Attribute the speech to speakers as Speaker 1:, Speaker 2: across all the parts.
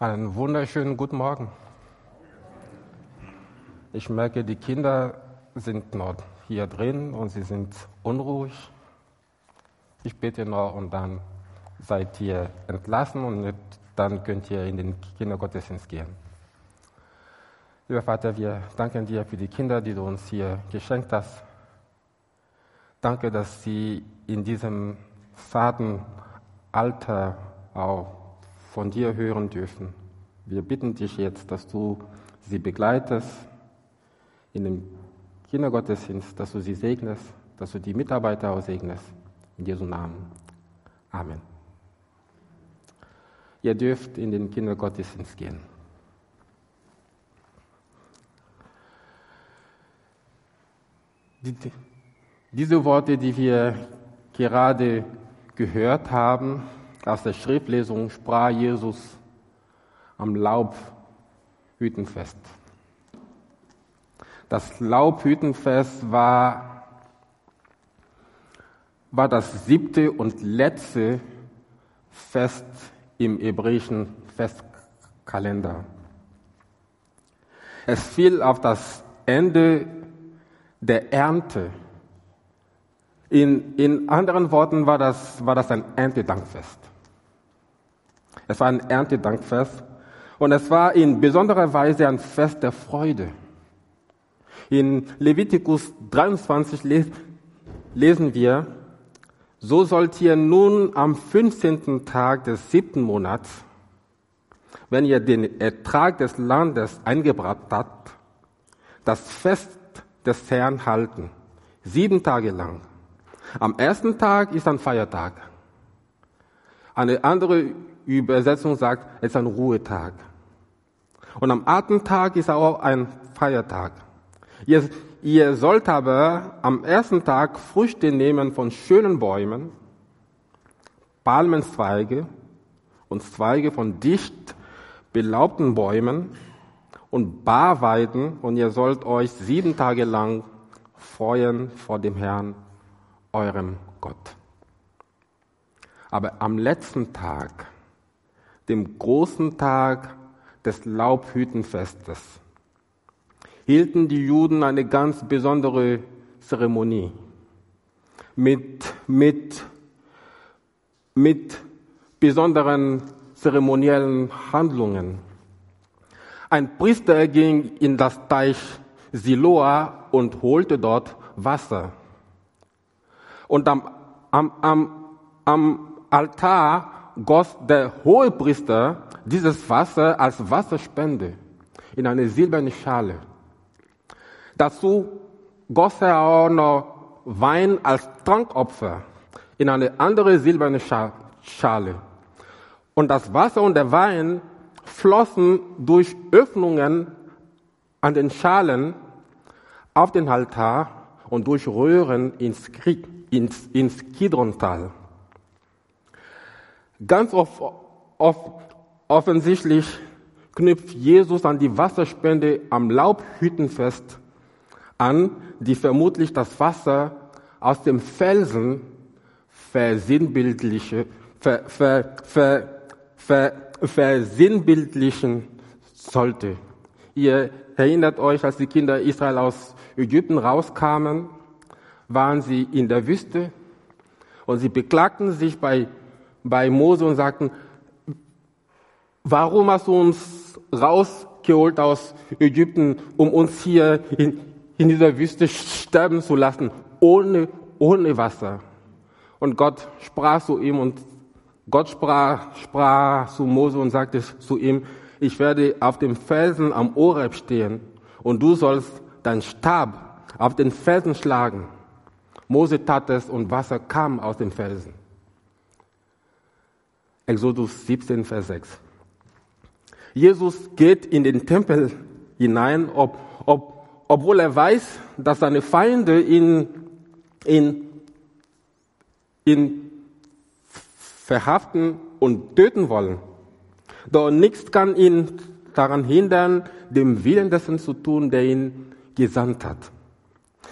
Speaker 1: Einen wunderschönen guten Morgen. Ich merke, die Kinder sind noch hier drin und sie sind unruhig. Ich bete noch und dann seid ihr entlassen und dann könnt ihr in den Kindergottesdienst gehen. Lieber Vater, wir danken dir für die Kinder, die du uns hier geschenkt hast. Danke, dass sie in diesem zarten Alter auch von dir hören dürfen. Wir bitten dich jetzt, dass du sie begleitest in dem Kindergottesdienst, dass du sie segnest, dass du die Mitarbeiter auch segnest. In Jesu Namen. Amen. Ihr dürft in den Kindergottesdienst gehen. Die, diese Worte, die wir gerade gehört haben, aus der Schriftlesung sprach Jesus am Laubhüttenfest. Das Laubhüttenfest war, war das siebte und letzte Fest im hebräischen Festkalender. Es fiel auf das Ende der Ernte. In, in anderen Worten war das, war das ein Erntedankfest. Es war ein Erntedankfest und es war in besonderer Weise ein Fest der Freude. In Levitikus 23 lesen wir, so sollt ihr nun am 15. Tag des siebten Monats, wenn ihr den Ertrag des Landes eingebracht habt, das Fest des Herrn halten, sieben Tage lang. Am ersten Tag ist ein Feiertag. Eine andere Übersetzung sagt, es ist ein Ruhetag. Und am achten Tag ist auch ein Feiertag. Ihr, ihr sollt aber am ersten Tag Früchte nehmen von schönen Bäumen, Palmenzweige und Zweige von dicht belaubten Bäumen und Barweiden und ihr sollt euch sieben Tage lang freuen vor dem Herrn, eurem Gott. Aber am letzten Tag dem großen Tag des Laubhütenfestes, hielten die Juden eine ganz besondere Zeremonie mit, mit, mit besonderen zeremoniellen Handlungen. Ein Priester ging in das Teich Siloa und holte dort Wasser. Und am, am, am, am Altar goss der Hohepriester dieses Wasser als Wasserspende in eine silberne Schale. Dazu goss er auch noch Wein als Trankopfer in eine andere silberne Schale. Und das Wasser und der Wein flossen durch Öffnungen an den Schalen auf den Altar und durch Röhren ins, ins, ins Kidrontal. Ganz off, off, offensichtlich knüpft Jesus an die Wasserspende am Laubhüttenfest an, die vermutlich das Wasser aus dem Felsen versinnbildliche, ver, ver, ver, ver, versinnbildlichen sollte. Ihr erinnert euch, als die Kinder Israel aus Ägypten rauskamen, waren sie in der Wüste und sie beklagten sich bei bei Mose und sagten, warum hast du uns rausgeholt aus Ägypten, um uns hier in, in dieser Wüste sterben zu lassen, ohne, ohne Wasser? Und Gott sprach zu ihm und Gott sprach, sprach zu Mose und sagte zu ihm, ich werde auf dem Felsen am Oreb stehen und du sollst deinen Stab auf den Felsen schlagen. Mose tat es und Wasser kam aus dem Felsen. Exodus 17, Vers 6. Jesus geht in den Tempel hinein, ob, ob, obwohl er weiß, dass seine Feinde ihn, ihn, ihn verhaften und töten wollen. Doch nichts kann ihn daran hindern, dem Willen dessen zu tun, der ihn gesandt hat.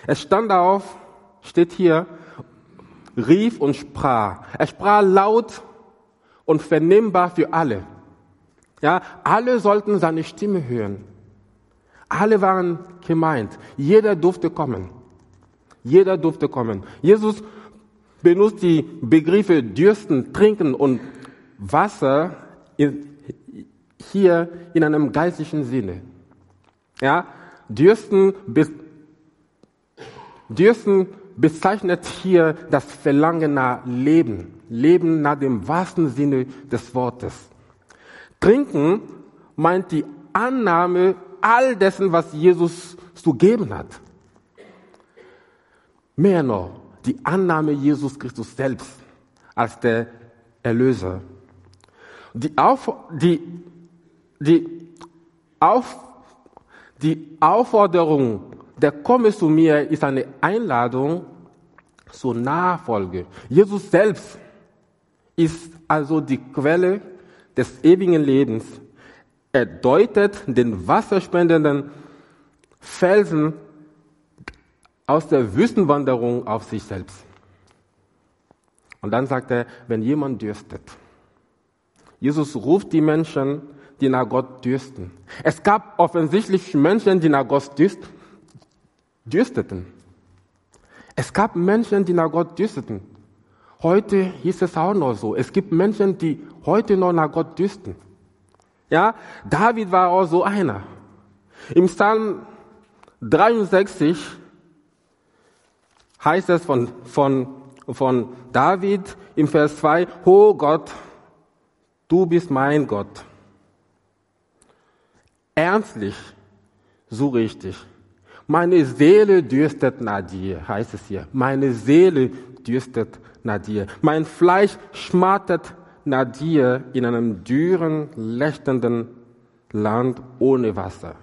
Speaker 1: Er stand auf, steht hier, rief und sprach. Er sprach laut und vernehmbar für alle. Ja, alle sollten seine Stimme hören. Alle waren gemeint. Jeder durfte kommen. Jeder durfte kommen. Jesus benutzt die Begriffe dürsten, trinken und Wasser hier in einem geistlichen Sinne. Ja, dürsten, dürsten bezeichnet hier das Verlangen nach Leben. Leben nach dem wahrsten Sinne des Wortes. Trinken meint die Annahme all dessen, was Jesus zu geben hat. Mehr noch, die Annahme Jesus Christus selbst als der Erlöser. Die, Auf, die, die, Auf, die Aufforderung, der Komme zu mir ist eine Einladung zur Nachfolge. Jesus selbst ist also die Quelle des ewigen Lebens. Er deutet den wasserspendenden Felsen aus der Wüstenwanderung auf sich selbst. Und dann sagt er, wenn jemand dürstet. Jesus ruft die Menschen, die nach Gott dürsten. Es gab offensichtlich Menschen, die nach Gott dürsteten. Es gab Menschen, die nach Gott dürsteten. Heute hieß es auch noch so. Es gibt Menschen, die heute noch nach Gott dürsten. Ja, David war auch so einer. Im Psalm 63 heißt es von, von, von David im Vers 2, Oh Gott, du bist mein Gott. Ernstlich ich dich. Meine Seele dürstet nach dir, heißt es hier. Meine Seele dürstet nach dir. Mein Fleisch schmattert nach dir in einem dürren, leuchtenden Land ohne Wasser.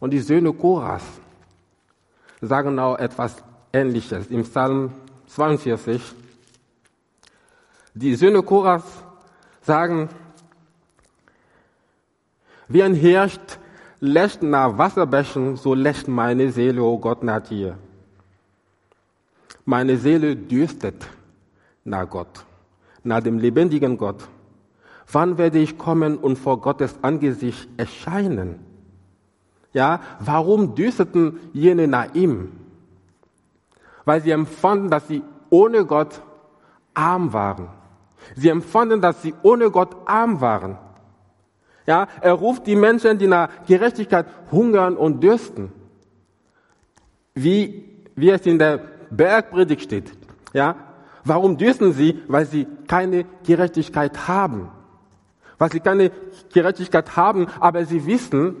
Speaker 1: Und die Söhne Koras sagen auch etwas Ähnliches im Psalm 42. Die Söhne Koras sagen, wie ein Hirsch lässt nach Wasserbächen, so lässt meine Seele, o oh Gott, nach dir. Meine Seele dürstet nach Gott, nach dem lebendigen Gott. Wann werde ich kommen und vor Gottes Angesicht erscheinen? Ja, warum dürsteten jene nach ihm? Weil sie empfanden, dass sie ohne Gott arm waren. Sie empfanden, dass sie ohne Gott arm waren. Ja, er ruft die Menschen, die nach Gerechtigkeit hungern und dürsten. Wie, wie es in der Bergpredigt steht. Ja, warum dürsten sie? Weil sie keine Gerechtigkeit haben. Weil sie keine Gerechtigkeit haben, aber sie wissen,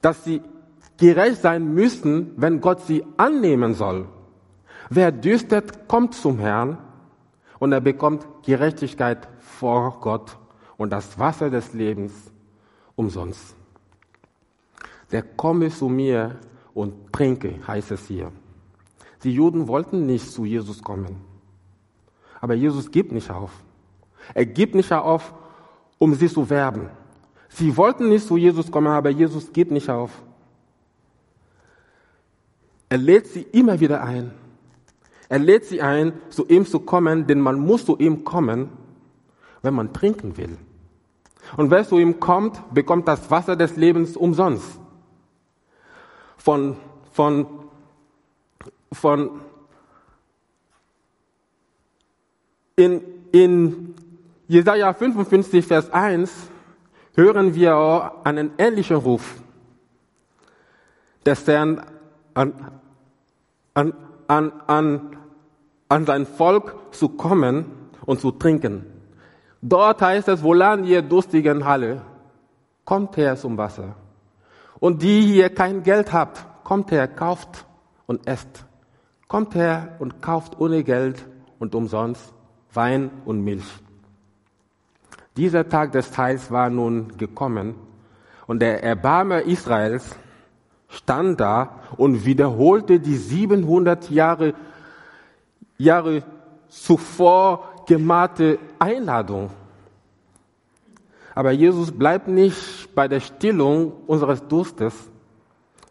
Speaker 1: dass sie gerecht sein müssen, wenn Gott sie annehmen soll. Wer dürstet, kommt zum Herrn und er bekommt Gerechtigkeit vor Gott und das Wasser des Lebens umsonst. Der komme zu mir und trinke, heißt es hier. Die Juden wollten nicht zu Jesus kommen. Aber Jesus gibt nicht auf. Er gibt nicht auf, um sie zu werben. Sie wollten nicht zu Jesus kommen, aber Jesus gibt nicht auf. Er lädt sie immer wieder ein. Er lädt sie ein, zu ihm zu kommen, denn man muss zu ihm kommen, wenn man trinken will. Und wer zu ihm kommt, bekommt das Wasser des Lebens umsonst. Von, von, von, in, in Jesaja 55, Vers 1 hören wir einen ähnlichen Ruf des Herrn an, an, an, an, an sein Volk zu kommen und zu trinken. Dort heißt es, wohlan ihr durstigen Halle, kommt her zum Wasser. Und die hier kein Geld habt, kommt her, kauft und esst. Kommt her und kauft ohne Geld und umsonst Wein und Milch. Dieser Tag des Teils war nun gekommen und der Erbarmer Israels stand da und wiederholte die 700 Jahre, Jahre zuvor gemachte Einladung. Aber Jesus bleibt nicht bei der Stillung unseres Durstes,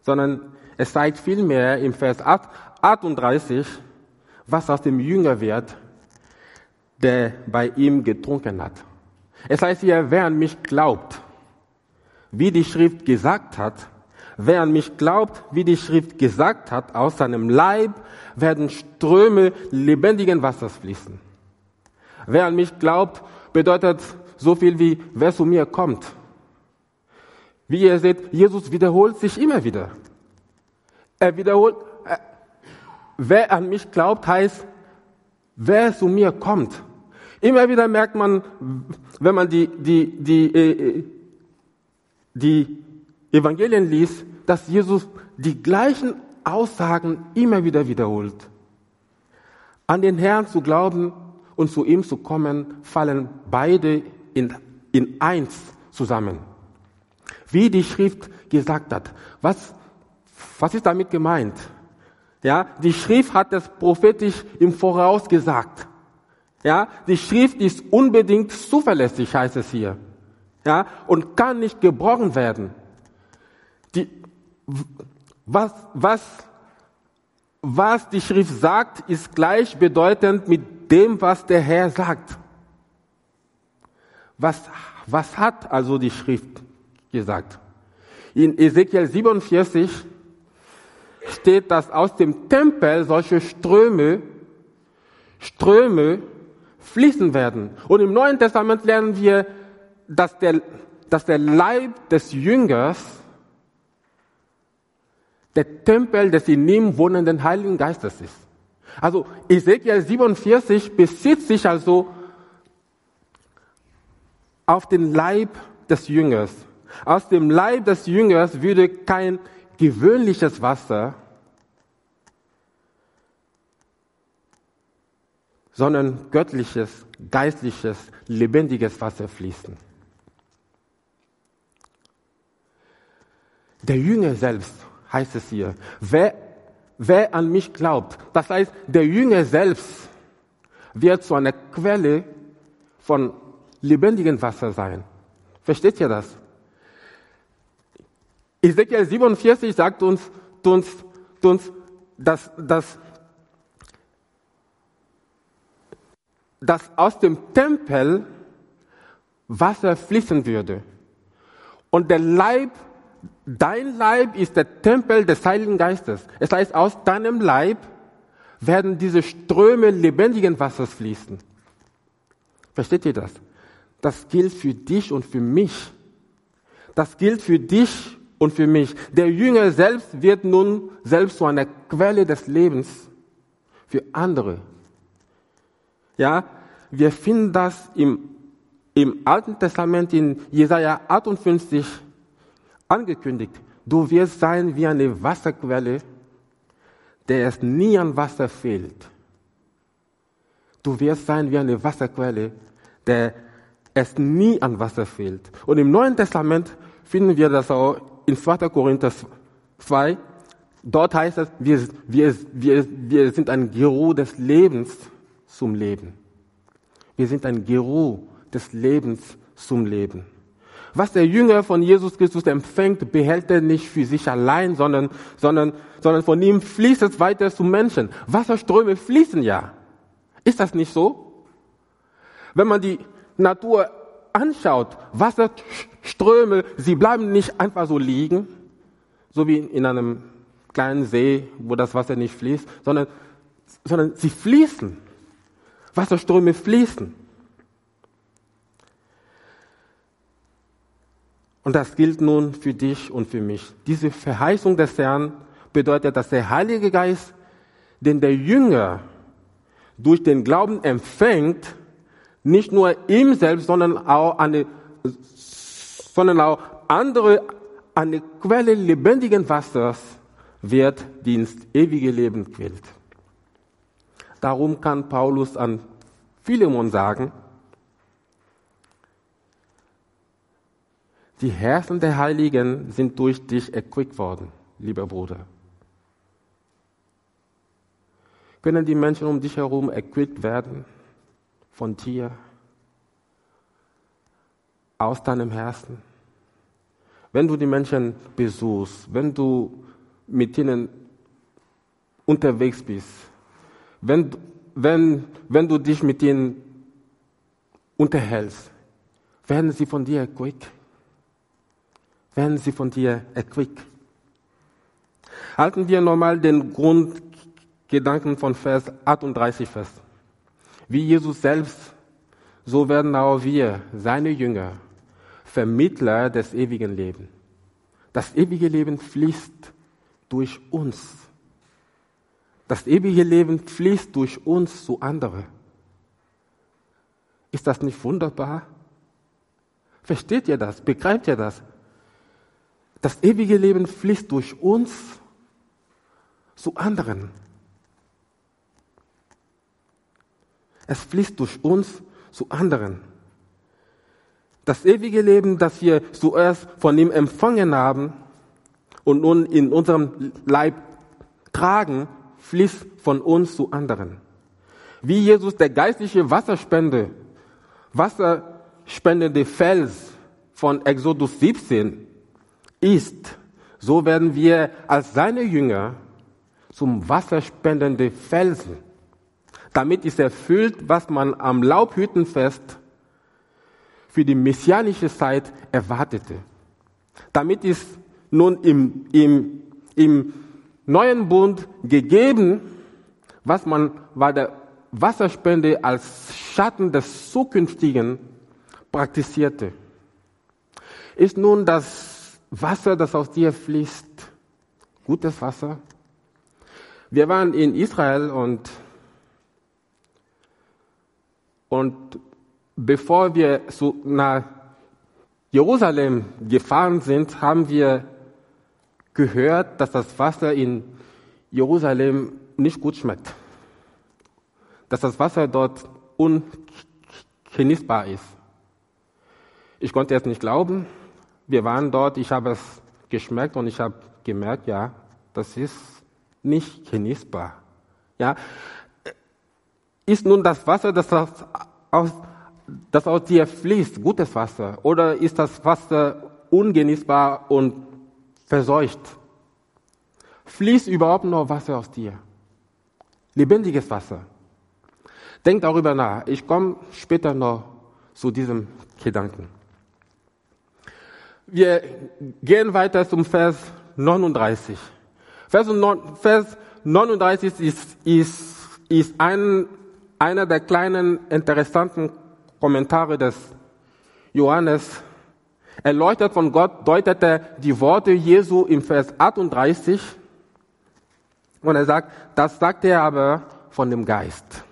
Speaker 1: sondern es zeigt vielmehr im Vers 38, was aus dem Jünger wird, der bei ihm getrunken hat. Es heißt hier, wer an mich glaubt, wie die Schrift gesagt hat, wer an mich glaubt, wie die Schrift gesagt hat, aus seinem Leib werden Ströme lebendigen Wassers fließen. Wer an mich glaubt, bedeutet so viel wie, wer zu mir kommt. Wie ihr seht, Jesus wiederholt sich immer wieder. Er wiederholt, wer an mich glaubt, heißt, wer zu mir kommt. Immer wieder merkt man, wenn man die, die, die, äh, die Evangelien liest, dass Jesus die gleichen Aussagen immer wieder wiederholt. An den Herrn zu glauben und zu ihm zu kommen, fallen beide in, in eins zusammen. Wie die Schrift gesagt hat. Was, was ist damit gemeint? Ja, die Schrift hat es prophetisch im Voraus gesagt. Ja, die Schrift ist unbedingt zuverlässig, heißt es hier. Ja, und kann nicht gebrochen werden. Die, was, was, was die Schrift sagt, ist gleichbedeutend mit dem, was der Herr sagt. Was, was hat also die Schrift gesagt? In Ezekiel 47 steht, dass aus dem Tempel solche Ströme, Ströme fließen werden. Und im Neuen Testament lernen wir, dass der, dass der Leib des Jüngers der Tempel des in ihm wohnenden Heiligen Geistes ist. Also Ezekiel 47 bezieht sich also auf den Leib des Jüngers. Aus dem Leib des Jüngers würde kein gewöhnliches Wasser, sondern göttliches, geistliches, lebendiges Wasser fließen. Der Jünger selbst, heißt es hier, wer, wer an mich glaubt, das heißt, der Jünger selbst wird zu einer Quelle von lebendigem Wasser sein. Versteht ihr das? Ezekiel 47 sagt uns, uns, uns dass, dass, dass aus dem Tempel Wasser fließen würde. Und der Leib, dein Leib ist der Tempel des Heiligen Geistes. Es heißt, aus deinem Leib werden diese Ströme lebendigen Wassers fließen. Versteht ihr das? Das gilt für dich und für mich. Das gilt für dich und für mich. Der Jünger selbst wird nun selbst zu einer Quelle des Lebens für andere. Ja, wir finden das im, im Alten Testament in Jesaja 58 angekündigt. Du wirst sein wie eine Wasserquelle, der es nie an Wasser fehlt. Du wirst sein wie eine Wasserquelle, der es nie an Wasser fehlt. Und im Neuen Testament finden wir das auch in 2. Korinther 2, dort heißt es, wir, wir, wir, wir sind ein Geruch des Lebens zum Leben. Wir sind ein Geruch des Lebens zum Leben. Was der Jünger von Jesus Christus empfängt, behält er nicht für sich allein, sondern, sondern, sondern von ihm fließt es weiter zu Menschen. Wasserströme fließen ja. Ist das nicht so? Wenn man die Natur anschaut, Wasserströme, sie bleiben nicht einfach so liegen, so wie in einem kleinen See, wo das Wasser nicht fließt, sondern, sondern sie fließen. Wasserströme fließen. Und das gilt nun für dich und für mich. Diese Verheißung des Herrn bedeutet, dass der Heilige Geist, den der Jünger durch den Glauben empfängt, nicht nur ihm selbst, sondern auch eine, sondern auch andere, eine Quelle lebendigen Wassers wird, die ins ewige Leben quillt. Darum kann Paulus an Philemon sagen, die Herzen der Heiligen sind durch dich erquickt worden, lieber Bruder. Können die Menschen um dich herum erquickt werden? von dir aus deinem Herzen. Wenn du die Menschen besuchst, wenn du mit ihnen unterwegs bist, wenn, wenn, wenn du dich mit ihnen unterhältst, werden sie von dir erquickt. Werden sie von dir erquickt. Halten wir nochmal den Grundgedanken von Vers 38 fest. Wie Jesus selbst, so werden auch wir, seine Jünger, Vermittler des ewigen Lebens. Das ewige Leben fließt durch uns. Das ewige Leben fließt durch uns zu anderen. Ist das nicht wunderbar? Versteht ihr das? Begreift ihr das? Das ewige Leben fließt durch uns zu anderen. Es fließt durch uns zu anderen. Das ewige Leben, das wir zuerst von ihm empfangen haben und nun in unserem Leib tragen, fließt von uns zu anderen. Wie Jesus der geistliche Wasserspende, wasserspendende Fels von Exodus 17 ist, so werden wir als seine Jünger zum wasserspendende Felsen. Damit ist erfüllt, was man am Laubhüttenfest für die messianische Zeit erwartete. Damit ist nun im, im, im neuen Bund gegeben, was man bei der Wasserspende als Schatten des Zukünftigen praktizierte. Ist nun das Wasser, das aus dir fließt, gutes Wasser? Wir waren in Israel und, und bevor wir so nach Jerusalem gefahren sind, haben wir gehört, dass das Wasser in Jerusalem nicht gut schmeckt. Dass das Wasser dort ungenießbar ist. Ich konnte es nicht glauben. Wir waren dort, ich habe es geschmeckt und ich habe gemerkt, ja, das ist nicht genießbar. Ja, ist nun das Wasser, das aus, das aus dir fließt, gutes Wasser, oder ist das Wasser ungenießbar und verseucht. Fließt überhaupt noch Wasser aus dir? Lebendiges Wasser. Denk darüber nach. Ich komme später noch zu diesem Gedanken. Wir gehen weiter zum Vers 39. Vers, 39 ist, ist, ist ein, einer der kleinen interessanten Kommentare des Johannes erläutert von Gott, deutet er die Worte Jesu im Vers 38 und er sagt, das sagt er aber von dem Geist.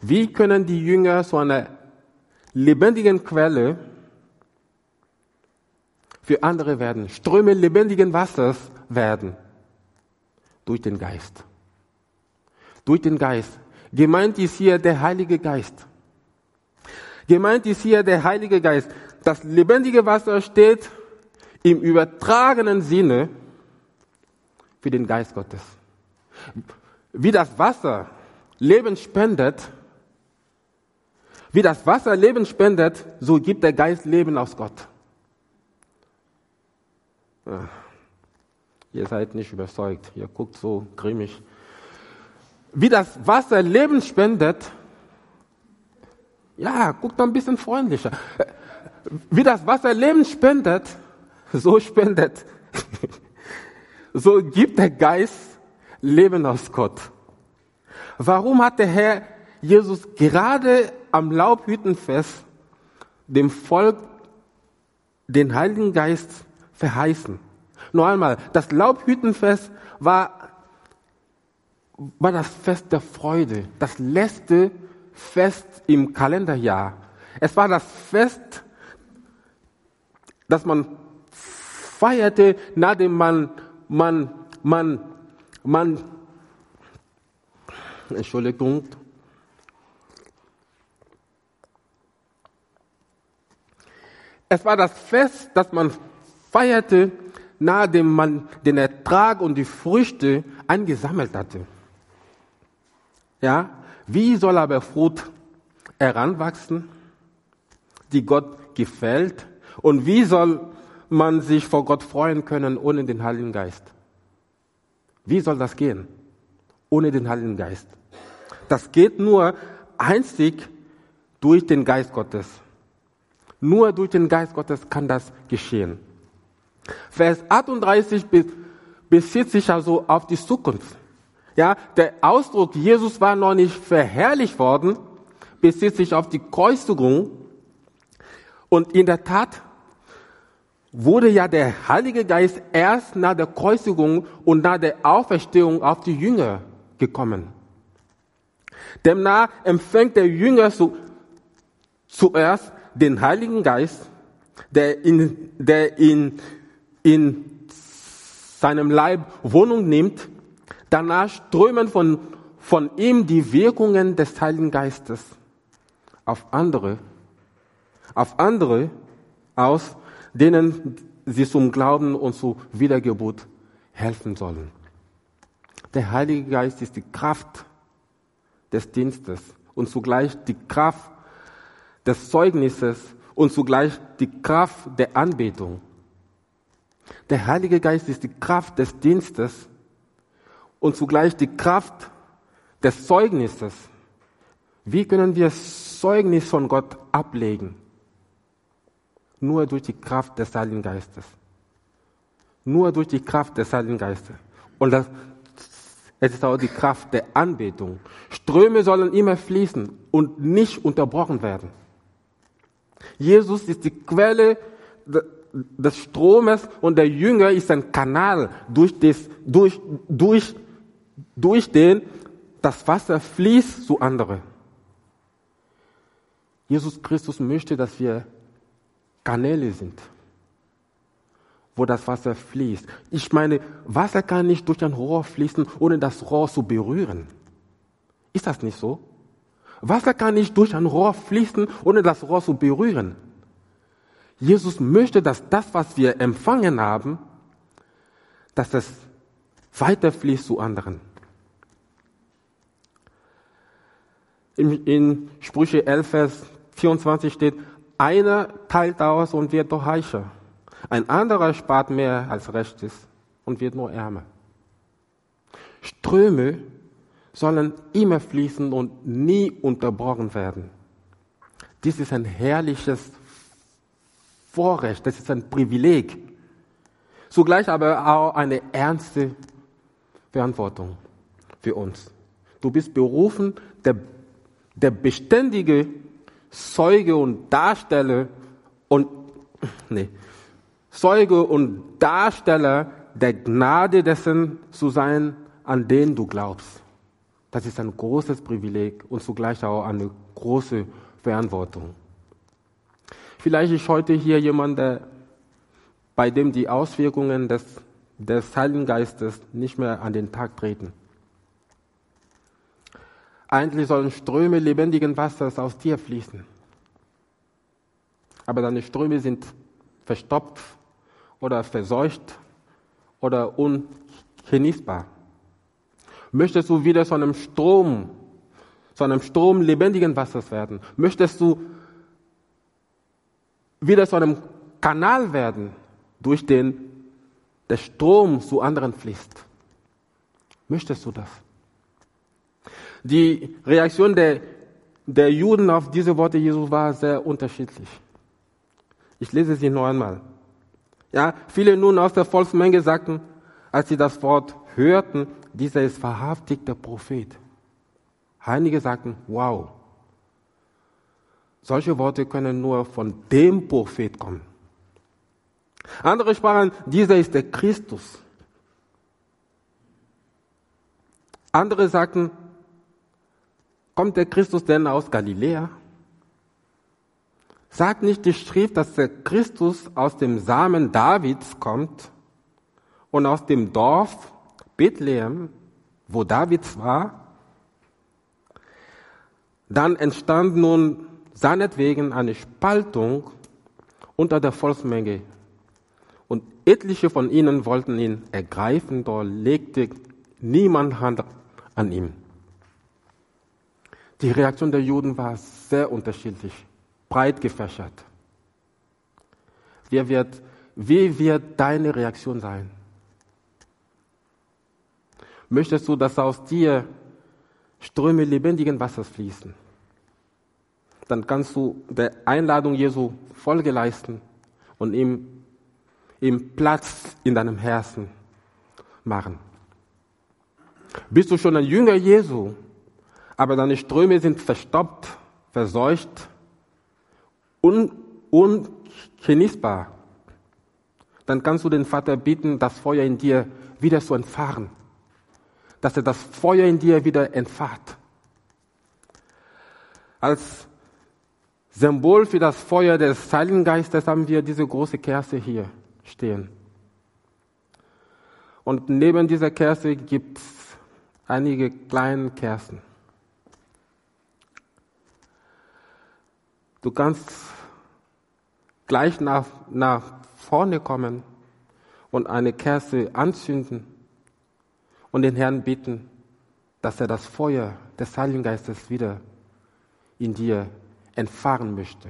Speaker 1: Wie können die Jünger zu einer lebendigen Quelle für andere werden, Ströme lebendigen Wassers werden? Durch den Geist. Durch den Geist. Gemeint ist hier der Heilige Geist. Gemeint ist hier der Heilige Geist. Das lebendige Wasser steht im übertragenen Sinne für den Geist Gottes. Wie das Wasser Leben spendet, wie das Wasser Leben spendet, so gibt der Geist Leben aus Gott. Ah, ihr seid nicht überzeugt, ihr guckt so grimmig. Wie das Wasser Leben spendet, ja, guckt ein bisschen freundlicher. Wie das Wasser Leben spendet, so spendet, so gibt der Geist Leben aus Gott. Warum hat der Herr Jesus gerade am Laubhüttenfest dem Volk den Heiligen Geist verheißen? Noch einmal, das Laubhüttenfest war, war das Fest der Freude, das letzte Fest im Kalenderjahr. Es war das Fest dass man feierte, nachdem man, man, man, man, Entschuldigung, Es war das Fest, das man feierte, nachdem man den Ertrag und die Früchte eingesammelt hatte. Ja, wie soll aber Frucht heranwachsen, die Gott gefällt? Und wie soll man sich vor Gott freuen können ohne den Heiligen Geist? Wie soll das gehen? Ohne den Heiligen Geist. Das geht nur einzig durch den Geist Gottes. Nur durch den Geist Gottes kann das geschehen. Vers 38 bezieht sich also auf die Zukunft. Ja, der Ausdruck, Jesus war noch nicht verherrlicht worden, bezieht sich auf die Kreuzigung. Und in der Tat wurde ja der Heilige Geist erst nach der Kreuzigung und nach der Auferstehung auf die Jünger gekommen. Demnach empfängt der Jünger zu, zuerst den Heiligen Geist, der in, der in, in seinem Leib Wohnung nimmt. Danach strömen von, von ihm die Wirkungen des Heiligen Geistes auf andere, auf andere aus, denen sie zum Glauben und zur Wiedergeburt helfen sollen. Der Heilige Geist ist die Kraft des Dienstes und zugleich die Kraft des Zeugnisses und zugleich die Kraft der Anbetung. Der Heilige Geist ist die Kraft des Dienstes und zugleich die Kraft des Zeugnisses. Wie können wir Zeugnis von Gott ablegen? Nur durch die Kraft des Heiligen Geistes. Nur durch die Kraft des Heiligen Geistes. Und das, es ist auch die Kraft der Anbetung. Ströme sollen immer fließen und nicht unterbrochen werden. Jesus ist die Quelle des Stromes und der Jünger ist ein Kanal, durch, des, durch, durch, durch den das Wasser fließt zu anderen. Jesus Christus möchte, dass wir Kanäle sind wo das Wasser fließt. Ich meine, Wasser kann nicht durch ein Rohr fließen, ohne das Rohr zu berühren. Ist das nicht so? Wasser kann nicht durch ein Rohr fließen, ohne das Rohr zu berühren. Jesus möchte, dass das, was wir empfangen haben, dass es weiterfließt zu anderen. In, in Sprüche 11, Vers 24 steht, einer teilt aus und wird doch reicher. Ein anderer spart mehr als recht ist und wird nur ärmer. Ströme sollen immer fließen und nie unterbrochen werden. Dies ist ein herrliches Vorrecht, das ist ein Privileg. Zugleich aber auch eine ernste Verantwortung für uns. Du bist berufen, der, der beständige Zeuge und Darsteller und, nee, Zeuge und Darsteller der Gnade dessen zu sein, an den du glaubst. Das ist ein großes Privileg und zugleich auch eine große Verantwortung. Vielleicht ist heute hier jemand, der, bei dem die Auswirkungen des, des Heiligen Geistes nicht mehr an den Tag treten. Eigentlich sollen Ströme lebendigen Wassers aus dir fließen. Aber deine Ströme sind verstopft oder verseucht oder ungenießbar? Möchtest du wieder zu einem Strom, zu einem Strom lebendigen Wassers werden? Möchtest du wieder zu einem Kanal werden, durch den der Strom zu anderen fließt? Möchtest du das? Die Reaktion der, der Juden auf diese Worte Jesu war sehr unterschiedlich. Ich lese sie noch einmal. Ja, viele nun aus der Volksmenge sagten, als sie das Wort hörten, dieser ist wahrhaftig der Prophet. Einige sagten, wow. Solche Worte können nur von dem Prophet kommen. Andere sprachen, dieser ist der Christus. Andere sagten, kommt der Christus denn aus Galiläa? Sagt nicht die Schrift, dass der Christus aus dem Samen Davids kommt und aus dem Dorf Bethlehem, wo Davids war? Dann entstand nun seinetwegen eine Spaltung unter der Volksmenge. Und etliche von ihnen wollten ihn ergreifen, doch legte niemand Hand an ihm. Die Reaktion der Juden war sehr unterschiedlich breit gefächert. Wie wird, wie wird deine Reaktion sein? Möchtest du, dass aus dir Ströme lebendigen Wassers fließen? Dann kannst du der Einladung Jesu Folge leisten und ihm, ihm Platz in deinem Herzen machen. Bist du schon ein Jünger Jesu, aber deine Ströme sind verstopft, verseucht, un, ungenießbar, dann kannst du den Vater bitten, das Feuer in dir wieder zu entfahren, dass er das Feuer in dir wieder entfacht. Als Symbol für das Feuer des Heiligen Geistes haben wir diese große Kerze hier stehen. Und neben dieser Kerze gibt es einige kleine Kerzen. Du kannst gleich nach, nach vorne kommen und eine Kerze anzünden und den Herrn bitten, dass er das Feuer des Heiligen Geistes wieder in dir entfahren möchte.